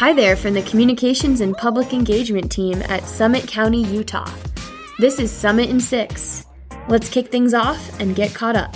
Hi there from the Communications and Public Engagement team at Summit County, Utah. This is Summit in 6. Let's kick things off and get caught up.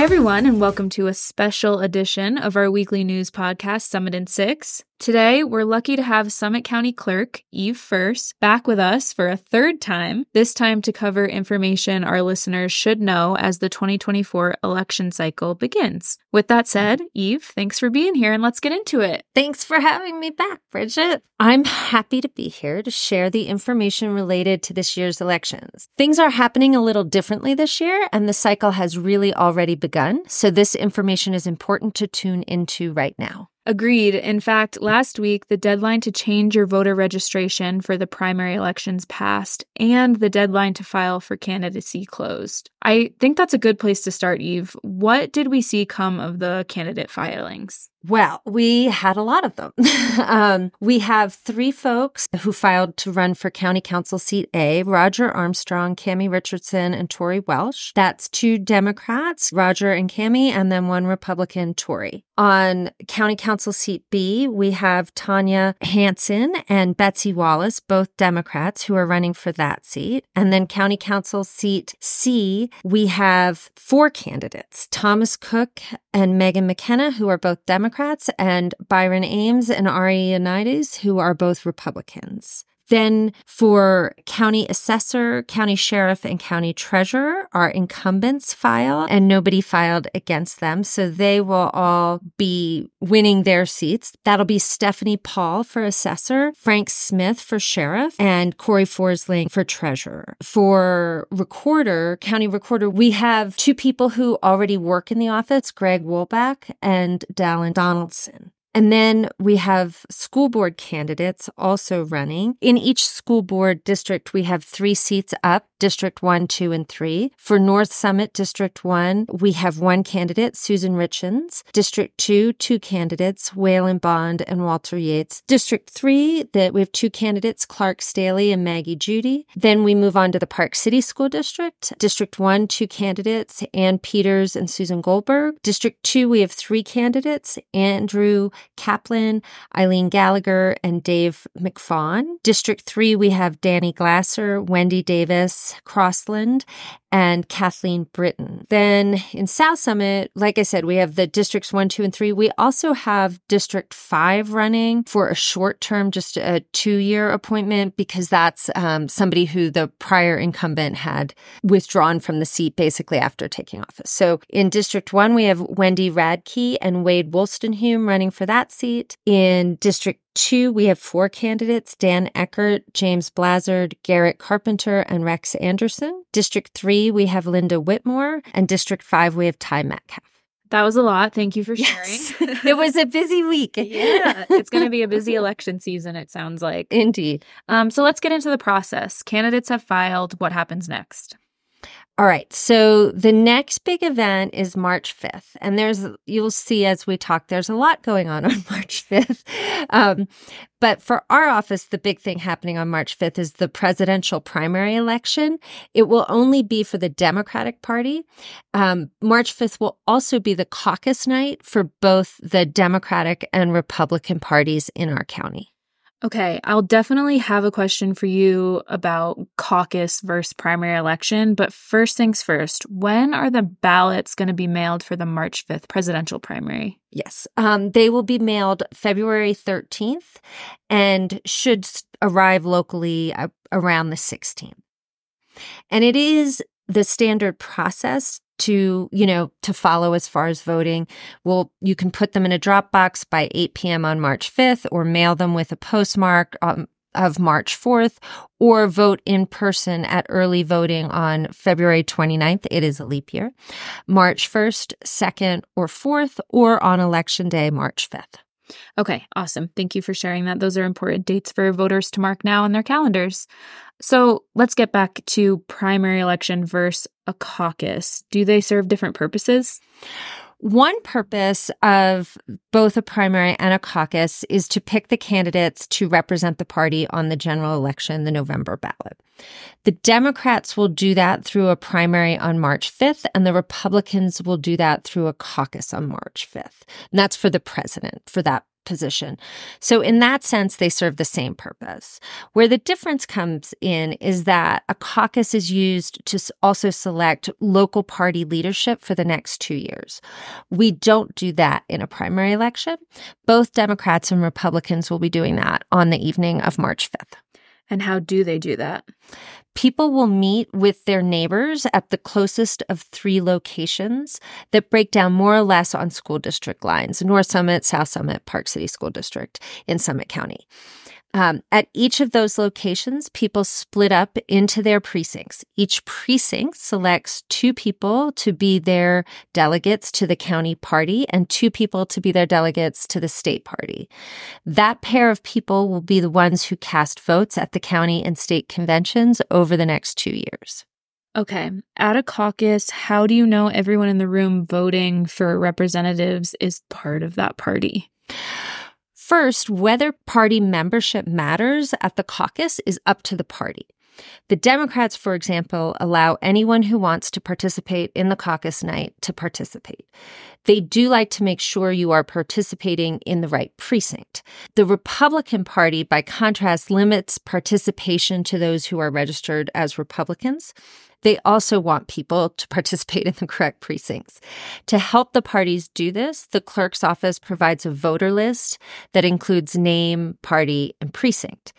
Everyone, and welcome to a special edition of our weekly news podcast, Summit in Six. Today, we're lucky to have Summit County Clerk Eve Furse back with us for a third time, this time to cover information our listeners should know as the 2024 election cycle begins. With that said, Eve, thanks for being here and let's get into it. Thanks for having me back, Bridget. I'm happy to be here to share the information related to this year's elections. Things are happening a little differently this year, and the cycle has really already begun, so this information is important to tune into right now. Agreed. In fact, last week, the deadline to change your voter registration for the primary elections passed and the deadline to file for candidacy closed. I think that's a good place to start, Eve. What did we see come of the candidate filings? Well, we had a lot of them. um, we have three folks who filed to run for County Council seat A Roger Armstrong, Cami Richardson, and Tori Welsh. That's two Democrats, Roger and Cami, and then one Republican, Tori. On County Council seat B, we have Tonja Hanson and Betsy Wallace, both Democrats, who are running for that seat. And then County Council seat C, we have four candidates Thomas Cook and Megan McKenna, who are both Democrats. Democrats, and Byron Ames and Ari Ioannidis, who are both Republicans. Then for county assessor, county sheriff, and county treasurer, our incumbents file, and nobody filed against them. So they will all be winning their seats. That'll be Stephanie Paul for assessor, Frank Smith for sheriff, and Corrie Forsling for treasurer. For recorder, county recorder, we have two people who already work in the office, Greg Wolbach and Dallin Donaldson. And then we have school board candidates also running. In each school board district, we have three seats up District 1, 2, and 3. For North Summit District 1, we have one candidate, Susan Richens. District 2, two candidates, Waylon Bond and Walter Yates. District 3, that we have two candidates, Clark Staley and Maggie Judy. Then we move on to the Park City School District. District 1, two candidates, Ann Peters and Susan Goldberg. District 2, we have three candidates, Andrew Kaplan, Eileen Gallagher, and Dave McFawn. District 3, we have Danny Glasser, Wendy Davis, Crossland and Kathleen Britton. Then in South Summit, like I said, we have the districts one, two, and three. We also have District five running for a short term, just a two year appointment, because that's um, somebody who the prior incumbent had withdrawn from the seat basically after taking office. So in District one, we have Wendy Radke and Wade Wolstenhulme running for that seat. In District two, we have four candidates Dan Eckert, James Blazard, Garrett Carpenter, and Rex Anderson. District three, we have Linda Whitmore. And District five, we have Ty Metcalf. That was a lot. Thank you for sharing. Yes. it was a busy week. yeah, it's going to be a busy election season, it sounds like. Indeed. Um, so let's get into the process. Candidates have filed. What happens next? All right. So the next big event is March 5th. And there's, you'll see as we talk, there's a lot going on on March 5th. Um, but for our office, the big thing happening on March 5th is the presidential primary election. It will only be for the Democratic Party. Um, March 5th will also be the caucus night for both the Democratic and Republican parties in our county. Okay, I'll definitely have a question for you about caucus versus primary election, but first things first, when are the ballots going to be mailed for the March 5th presidential primary? Yes, um, they will be mailed February 13th and should arrive locally uh, around the 16th. And it is the standard process to you know to follow as far as voting. Well you can put them in a dropbox by 8 p.m on march 5th or mail them with a postmark um, of march 4th or vote in person at early voting on february 29th it is a leap year. March 1st 2nd or 4th or on election day march 5th Okay, awesome. Thank you for sharing that. Those are important dates for voters to mark now on their calendars. So let's get back to primary election versus a caucus. Do they serve different purposes? One purpose of both a primary and a caucus is to pick the candidates to represent the party on the general election, the November ballot. The Democrats will do that through a primary on March 5th, and the Republicans will do that through a caucus on March 5th. And that's for the president, for that position. So, in that sense, they serve the same purpose. Where the difference comes in is that a caucus is used to also select local party leadership for the next two years. We don't do that in a primary election. Both Democrats and Republicans will be doing that on the evening of March 5th. And how do they do that? People will meet with their neighbors at the closest of three locations that break down more or less on school district lines North Summit, South Summit, Park City School District in Summit County. Um, at each of those locations, people split up into their precincts. Each precinct selects two people to be their delegates to the county party and two people to be their delegates to the state party. That pair of people will be the ones who cast votes at the county and state conventions over the next two years. Okay. At a caucus, how do you know everyone in the room voting for representatives is part of that party? First, whether party membership matters at the caucus is up to the party. The Democrats, for example, allow anyone who wants to participate in the caucus night to participate. They do like to make sure you are participating in the right precinct. The Republican Party, by contrast, limits participation to those who are registered as Republicans. They also want people to participate in the correct precincts. To help the parties do this, the clerk's office provides a voter list that includes name, party, and precinct.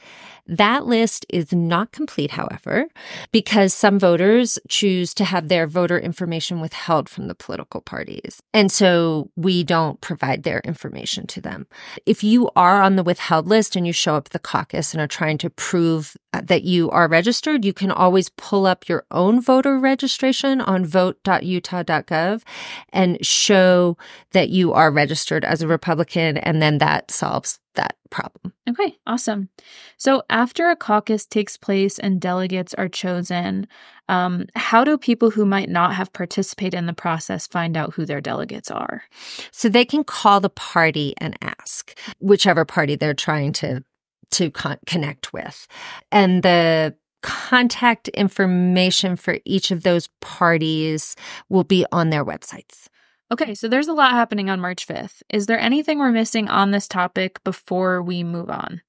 That list is not complete, however, because some voters choose to have their voter information withheld from the political parties. And so we don't provide their information to them. If you are on the withheld list and you show up the caucus and are trying to prove uh, that you are registered, you can always pull up your own voter registration on vote.utah.gov and show that you are registered as a Republican, and then that solves that problem. Okay, awesome. So after a caucus takes place and delegates are chosen, um, how do people who might not have participated in the process find out who their delegates are? So they can call the party and ask whichever party they're trying to to con- connect with. And the contact information for each of those parties will be on their websites. Okay, so there's a lot happening on March 5th. Is there anything we're missing on this topic before we move on?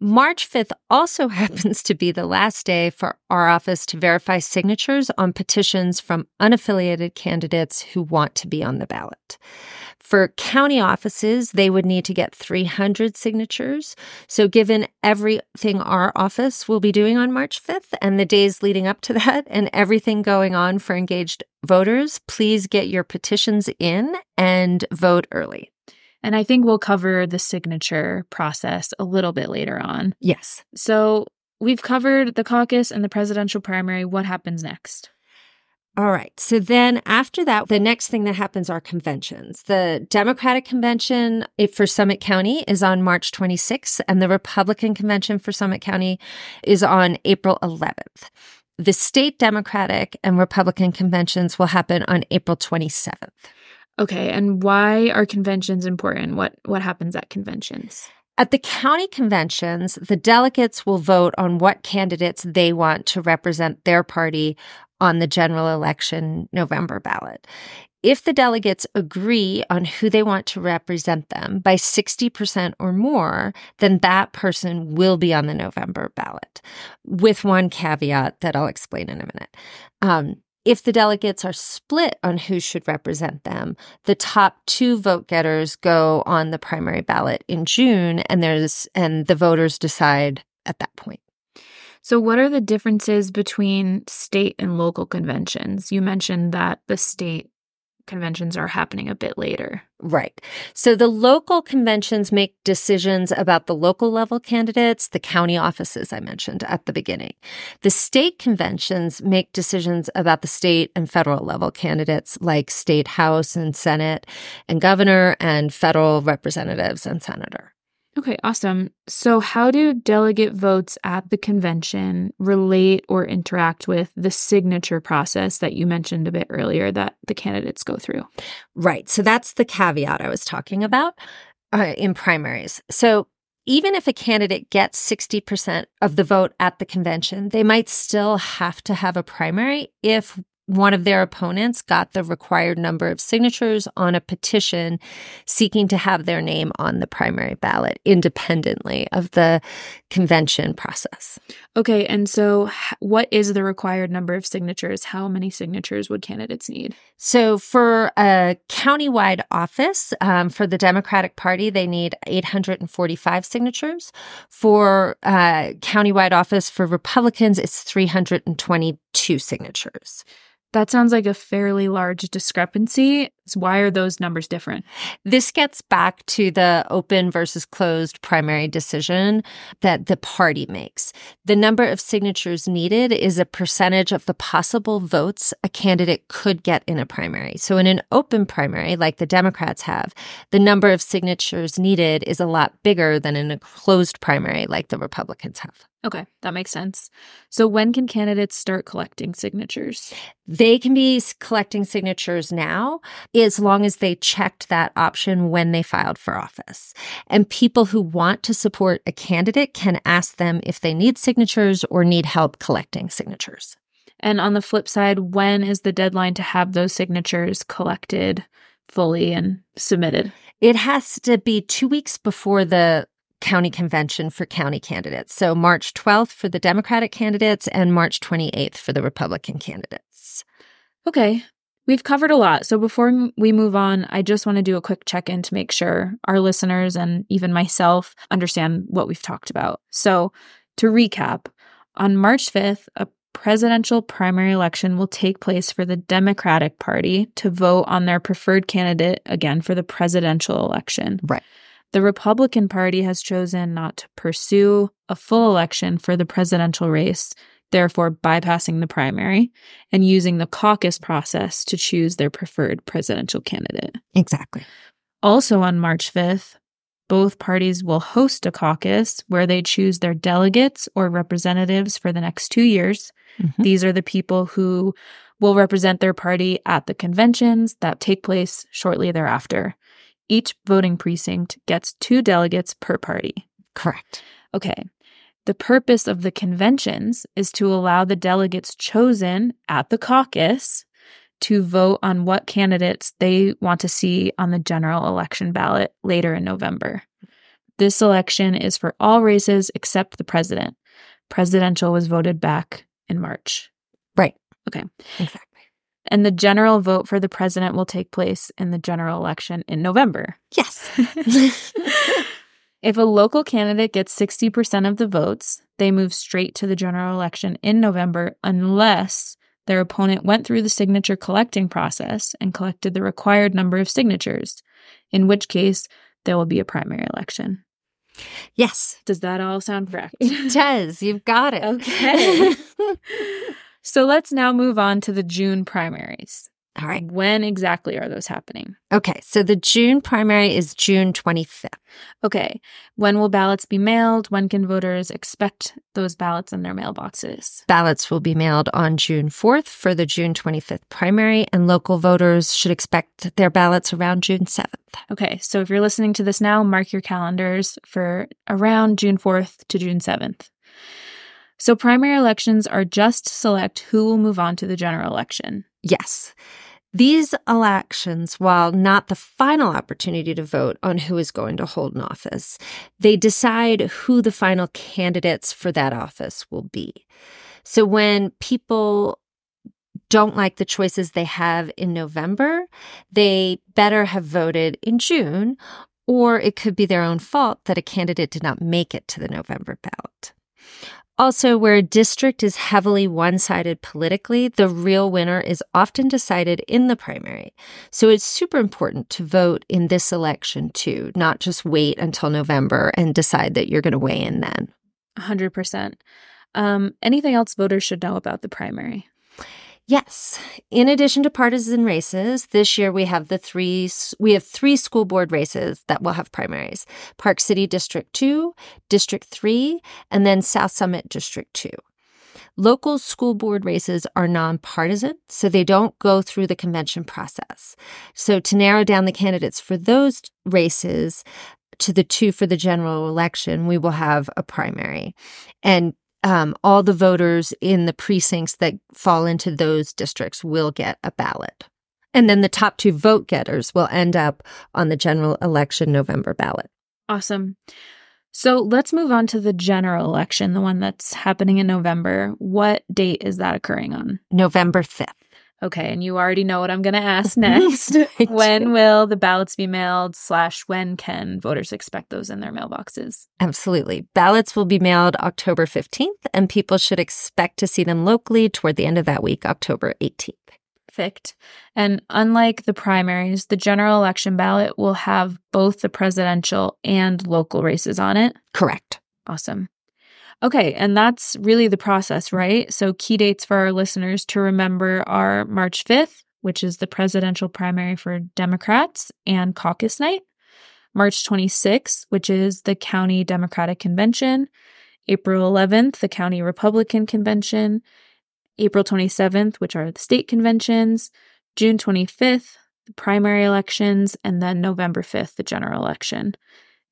March 5th also happens to be the last day for our office to verify signatures on petitions from unaffiliated candidates who want to be on the ballot. For county offices, they would need to get 300 signatures. So, given everything our office will be doing on March 5th and the days leading up to that, and everything going on for engaged voters, please get your petitions in and vote early. And I think we'll cover the signature process a little bit later on. Yes. So, we've covered the caucus and the presidential primary. What happens next? All right. So then after that, the next thing that happens are conventions. The Democratic convention for Summit County is on March 26th, and the Republican convention for Summit County is on April 11th. The state Democratic and Republican conventions will happen on April 27th. Okay, and why are conventions important? What what happens at conventions? At the county conventions, the delegates will vote on what candidates they want to represent their party on the general election November ballot. If the delegates agree on who they want to represent them by 60% or more, then that person will be on the November ballot, with one caveat that I'll explain in a minute. Um, if the delegates are split on who should represent them, the top two vote getters go on the primary ballot in June, and there's and the voters decide at that point. So, what are the differences between state and local conventions? You mentioned that the state conventions are happening a bit later. Right. So the local conventions make decisions about the local level candidates, the county offices I mentioned at the beginning. The state conventions make decisions about the state and federal level candidates like state house and senate and governor and federal representatives and senator. Okay, awesome. So, how do delegate votes at the convention relate or interact with the signature process that you mentioned a bit earlier that the candidates go through? Right. So, that's the caveat I was talking about uh, in primaries. So, even if a candidate gets 60% of the vote at the convention, they might still have to have a primary if one of their opponents got the required number of signatures on a petition seeking to have their name on the primary ballot independently of the convention process. Okay, and so what is the required number of signatures? How many signatures would candidates need? So, for a countywide office um, for the Democratic Party, they need 845 signatures. For uh, countywide office for Republicans, it's 322 signatures. That sounds like a fairly large discrepancy. Why are those numbers different? This gets back to the open versus closed primary decision that the party makes. The number of signatures needed is a percentage of the possible votes a candidate could get in a primary. So, in an open primary, like the Democrats have, the number of signatures needed is a lot bigger than in a closed primary, like the Republicans have. Okay, that makes sense. So, when can candidates start collecting signatures? They can be collecting signatures now as long as they checked that option when they filed for office. And people who want to support a candidate can ask them if they need signatures or need help collecting signatures. And on the flip side, when is the deadline to have those signatures collected fully and submitted? It has to be two weeks before the county convention for county candidates. So March 12th for the Democratic candidates and March 28th for the Republican candidates. Okay. We've covered a lot. So before we move on, I just want to do a quick check in to make sure our listeners and even myself understand what we've talked about. So to recap, on March 5th, a presidential primary election will take place for the Democratic Party to vote on their preferred candidate again for the presidential election. Right. The Republican Party has chosen not to pursue a full election for the presidential race, therefore bypassing the primary and using the caucus process to choose their preferred presidential candidate. Exactly. Also on March 5th, both parties will host a caucus where they choose their delegates or representatives for the next two years. Mm-hmm. These are the people who will represent their party at the conventions that take place shortly thereafter. Each voting precinct gets two delegates per party. Correct. Okay. The purpose of the conventions is to allow the delegates chosen at the caucus to vote on what candidates they want to see on the general election ballot later in November. This election is for all races except the president. Presidential was voted back in March. Right. Okay. Exactly and the general vote for the president will take place in the general election in November. Yes. if a local candidate gets 60% of the votes, they move straight to the general election in November unless their opponent went through the signature collecting process and collected the required number of signatures, in which case there will be a primary election. Yes. Does that all sound correct? It does. You've got it. Okay. So let's now move on to the June primaries. All right. When exactly are those happening? Okay. So the June primary is June 25th. Okay. When will ballots be mailed? When can voters expect those ballots in their mailboxes? Ballots will be mailed on June 4th for the June 25th primary, and local voters should expect their ballots around June 7th. Okay. So if you're listening to this now, mark your calendars for around June 4th to June 7th. So primary elections are just to select who will move on to the general election. Yes. These elections, while not the final opportunity to vote on who is going to hold an office, they decide who the final candidates for that office will be. So when people don't like the choices they have in November, they better have voted in June, or it could be their own fault that a candidate did not make it to the November ballot. Also, where a district is heavily one sided politically, the real winner is often decided in the primary. So it's super important to vote in this election too, not just wait until November and decide that you're going to weigh in then. 100%. Um, anything else voters should know about the primary? Yes. In addition to partisan races, this year we have the three we have three school board races that will have primaries. Park City District 2, District 3, and then South Summit District 2. Local school board races are nonpartisan, so they don't go through the convention process. So to narrow down the candidates for those races to the two for the general election, we will have a primary. And um, all the voters in the precincts that fall into those districts will get a ballot. And then the top two vote getters will end up on the general election November ballot. Awesome. So let's move on to the general election, the one that's happening in November. What date is that occurring on? November 5th. Okay, and you already know what I'm going to ask next. when will the ballots be mailed? Slash, when can voters expect those in their mailboxes? Absolutely. Ballots will be mailed October 15th, and people should expect to see them locally toward the end of that week, October 18th. Perfect. And unlike the primaries, the general election ballot will have both the presidential and local races on it. Correct. Awesome. Okay, and that's really the process, right? So, key dates for our listeners to remember are March 5th, which is the presidential primary for Democrats and caucus night, March 26th, which is the county Democratic Convention, April 11th, the county Republican Convention, April 27th, which are the state conventions, June 25th, the primary elections, and then November 5th, the general election.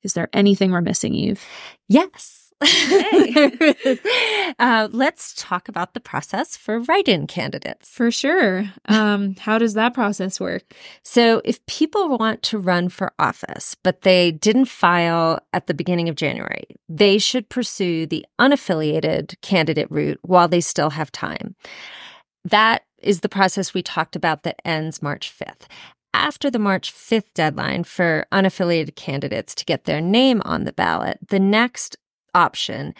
Is there anything we're missing, Eve? Yes. uh, let's talk about the process for write in candidates. For sure. Um, how does that process work? So, if people want to run for office, but they didn't file at the beginning of January, they should pursue the unaffiliated candidate route while they still have time. That is the process we talked about that ends March 5th after the March 5th deadline for unaffiliated candidates to get their name on the ballot, the next option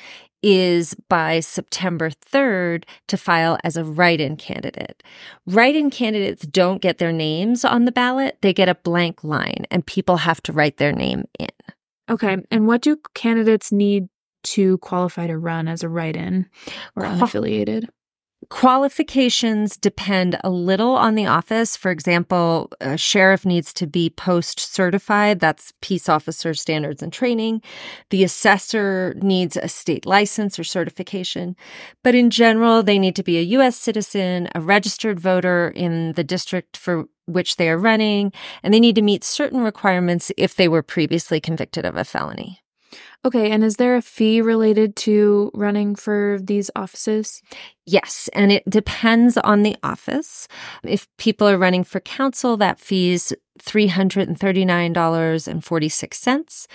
is by September 3rd to file as a write in candidate. Write in candidates don't get their names on the ballot, they get a blank line, and people have to write their name in. Okay. And what do candidates need to qualify to run as a write in or unaffiliated? Qualifications depend a little on the office. For example, a sheriff needs to be post certified. That's peace officer standards and training. The assessor needs a state license or certification. But in general, they need to be a U.S. citizen, a registered voter in the district for which they are running, and they need to meet certain requirements if they were previously convicted of a felony. Okay, and is there a fee related to running for these offices? Yes, and it depends on the office. If people are running for council, that fee is $339.46.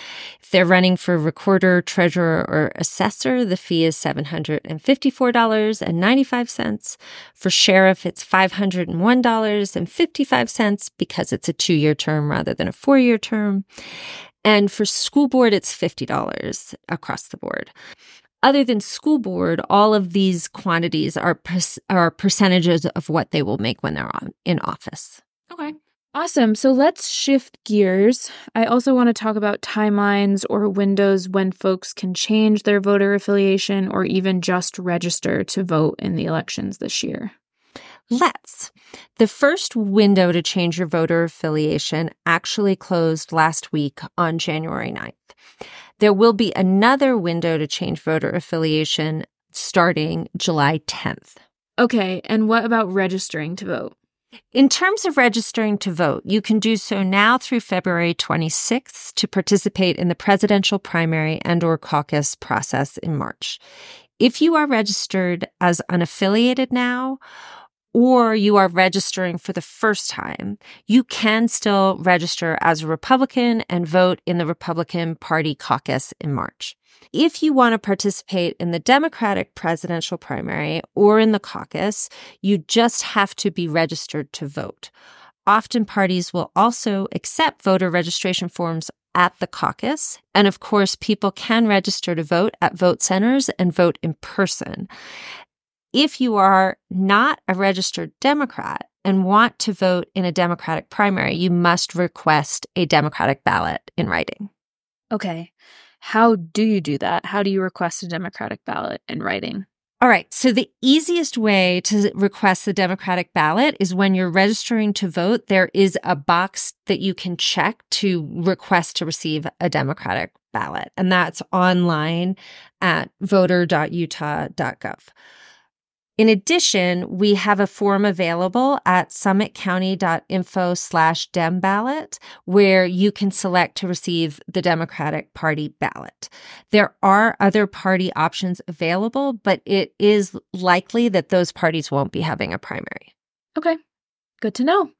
If they're running for recorder, treasurer, or assessor, the fee is $754.95. For sheriff, it's $501.55 because it's a two year term rather than a four year term. And for school board, it's $50 across the board. Other than school board, all of these quantities are, are percentages of what they will make when they're on, in office. Okay. Awesome. So let's shift gears. I also want to talk about timelines or windows when folks can change their voter affiliation or even just register to vote in the elections this year. Let's. The first window to change your voter affiliation actually closed last week on January 9th. There will be another window to change voter affiliation starting July 10th. Okay, and what about registering to vote? In terms of registering to vote, you can do so now through February 26th to participate in the presidential primary and or caucus process in March. If you are registered as unaffiliated now, or you are registering for the first time, you can still register as a Republican and vote in the Republican Party caucus in March. If you want to participate in the Democratic presidential primary or in the caucus, you just have to be registered to vote. Often parties will also accept voter registration forms at the caucus. And of course, people can register to vote at vote centers and vote in person. If you are not a registered Democrat and want to vote in a Democratic primary, you must request a Democratic ballot in writing. Okay. How do you do that? How do you request a Democratic ballot in writing? All right. So the easiest way to request the Democratic ballot is when you're registering to vote, there is a box that you can check to request to receive a Democratic ballot. And that's online at voter.utah.gov. In addition, we have a form available at summitcounty.info slash dem ballot where you can select to receive the Democratic Party ballot. There are other party options available, but it is likely that those parties won't be having a primary. Okay, good to know.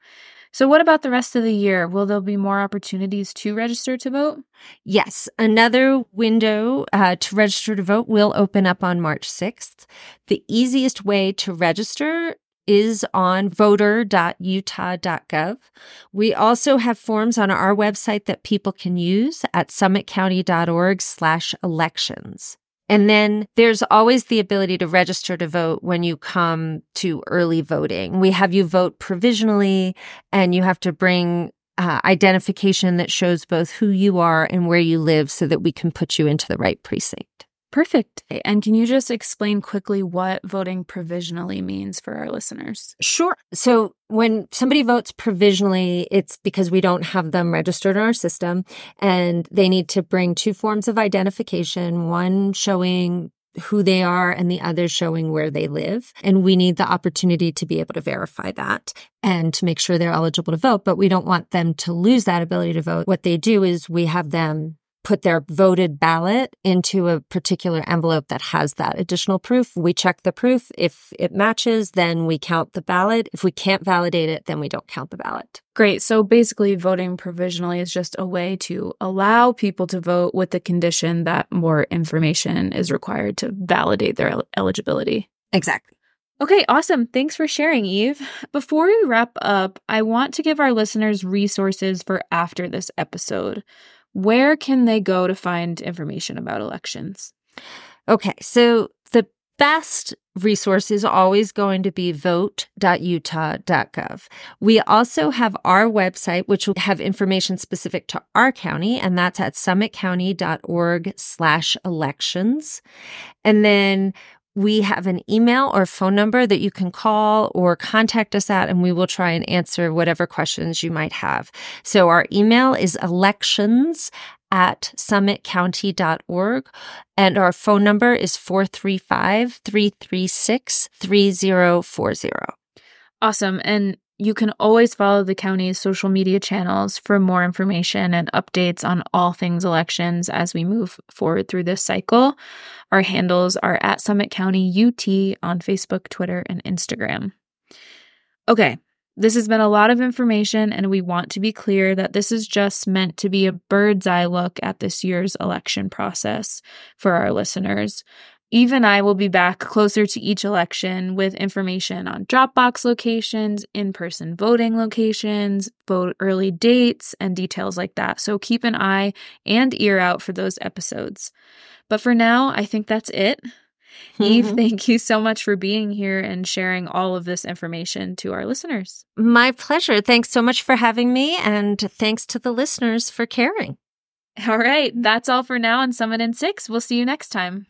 So, what about the rest of the year? Will there be more opportunities to register to vote? Yes, another window uh, to register to vote will open up on March 6th. The easiest way to register is on voter.utah.gov. We also have forms on our website that people can use at summitcounty.org slash elections. And then there's always the ability to register to vote when you come to early voting. We have you vote provisionally and you have to bring uh, identification that shows both who you are and where you live so that we can put you into the right precinct. Perfect. And can you just explain quickly what voting provisionally means for our listeners? Sure. So when somebody votes provisionally, it's because we don't have them registered in our system and they need to bring two forms of identification, one showing who they are and the other showing where they live. And we need the opportunity to be able to verify that and to make sure they're eligible to vote. But we don't want them to lose that ability to vote. What they do is we have them put their voted ballot into a particular envelope that has that additional proof. We check the proof. If it matches, then we count the ballot. If we can't validate it, then we don't count the ballot. Great. So basically, voting provisionally is just a way to allow people to vote with the condition that more information is required to validate their el- eligibility. Exactly. Okay, awesome. Thanks for sharing, Eve. Before we wrap up, I want to give our listeners resources for after this episode where can they go to find information about elections? Okay, so the best resource is always going to be vote.utah.gov. We also have our website, which will have information specific to our county, and that's at summitcounty.org slash elections. And then we have an email or phone number that you can call or contact us at, and we will try and answer whatever questions you might have. So our email is elections at summitcounty.org, and our phone number is 435 336 3040. Awesome. And you can always follow the county's social media channels for more information and updates on all things elections as we move forward through this cycle. Our handles are at Summit County UT on Facebook, Twitter, and Instagram. Okay, this has been a lot of information, and we want to be clear that this is just meant to be a bird's eye look at this year's election process for our listeners. Eve and I will be back closer to each election with information on Dropbox locations, in person voting locations, vote early dates, and details like that. So keep an eye and ear out for those episodes. But for now, I think that's it. Mm-hmm. Eve, thank you so much for being here and sharing all of this information to our listeners. My pleasure. Thanks so much for having me, and thanks to the listeners for caring. All right, that's all for now on Summit in Six. We'll see you next time.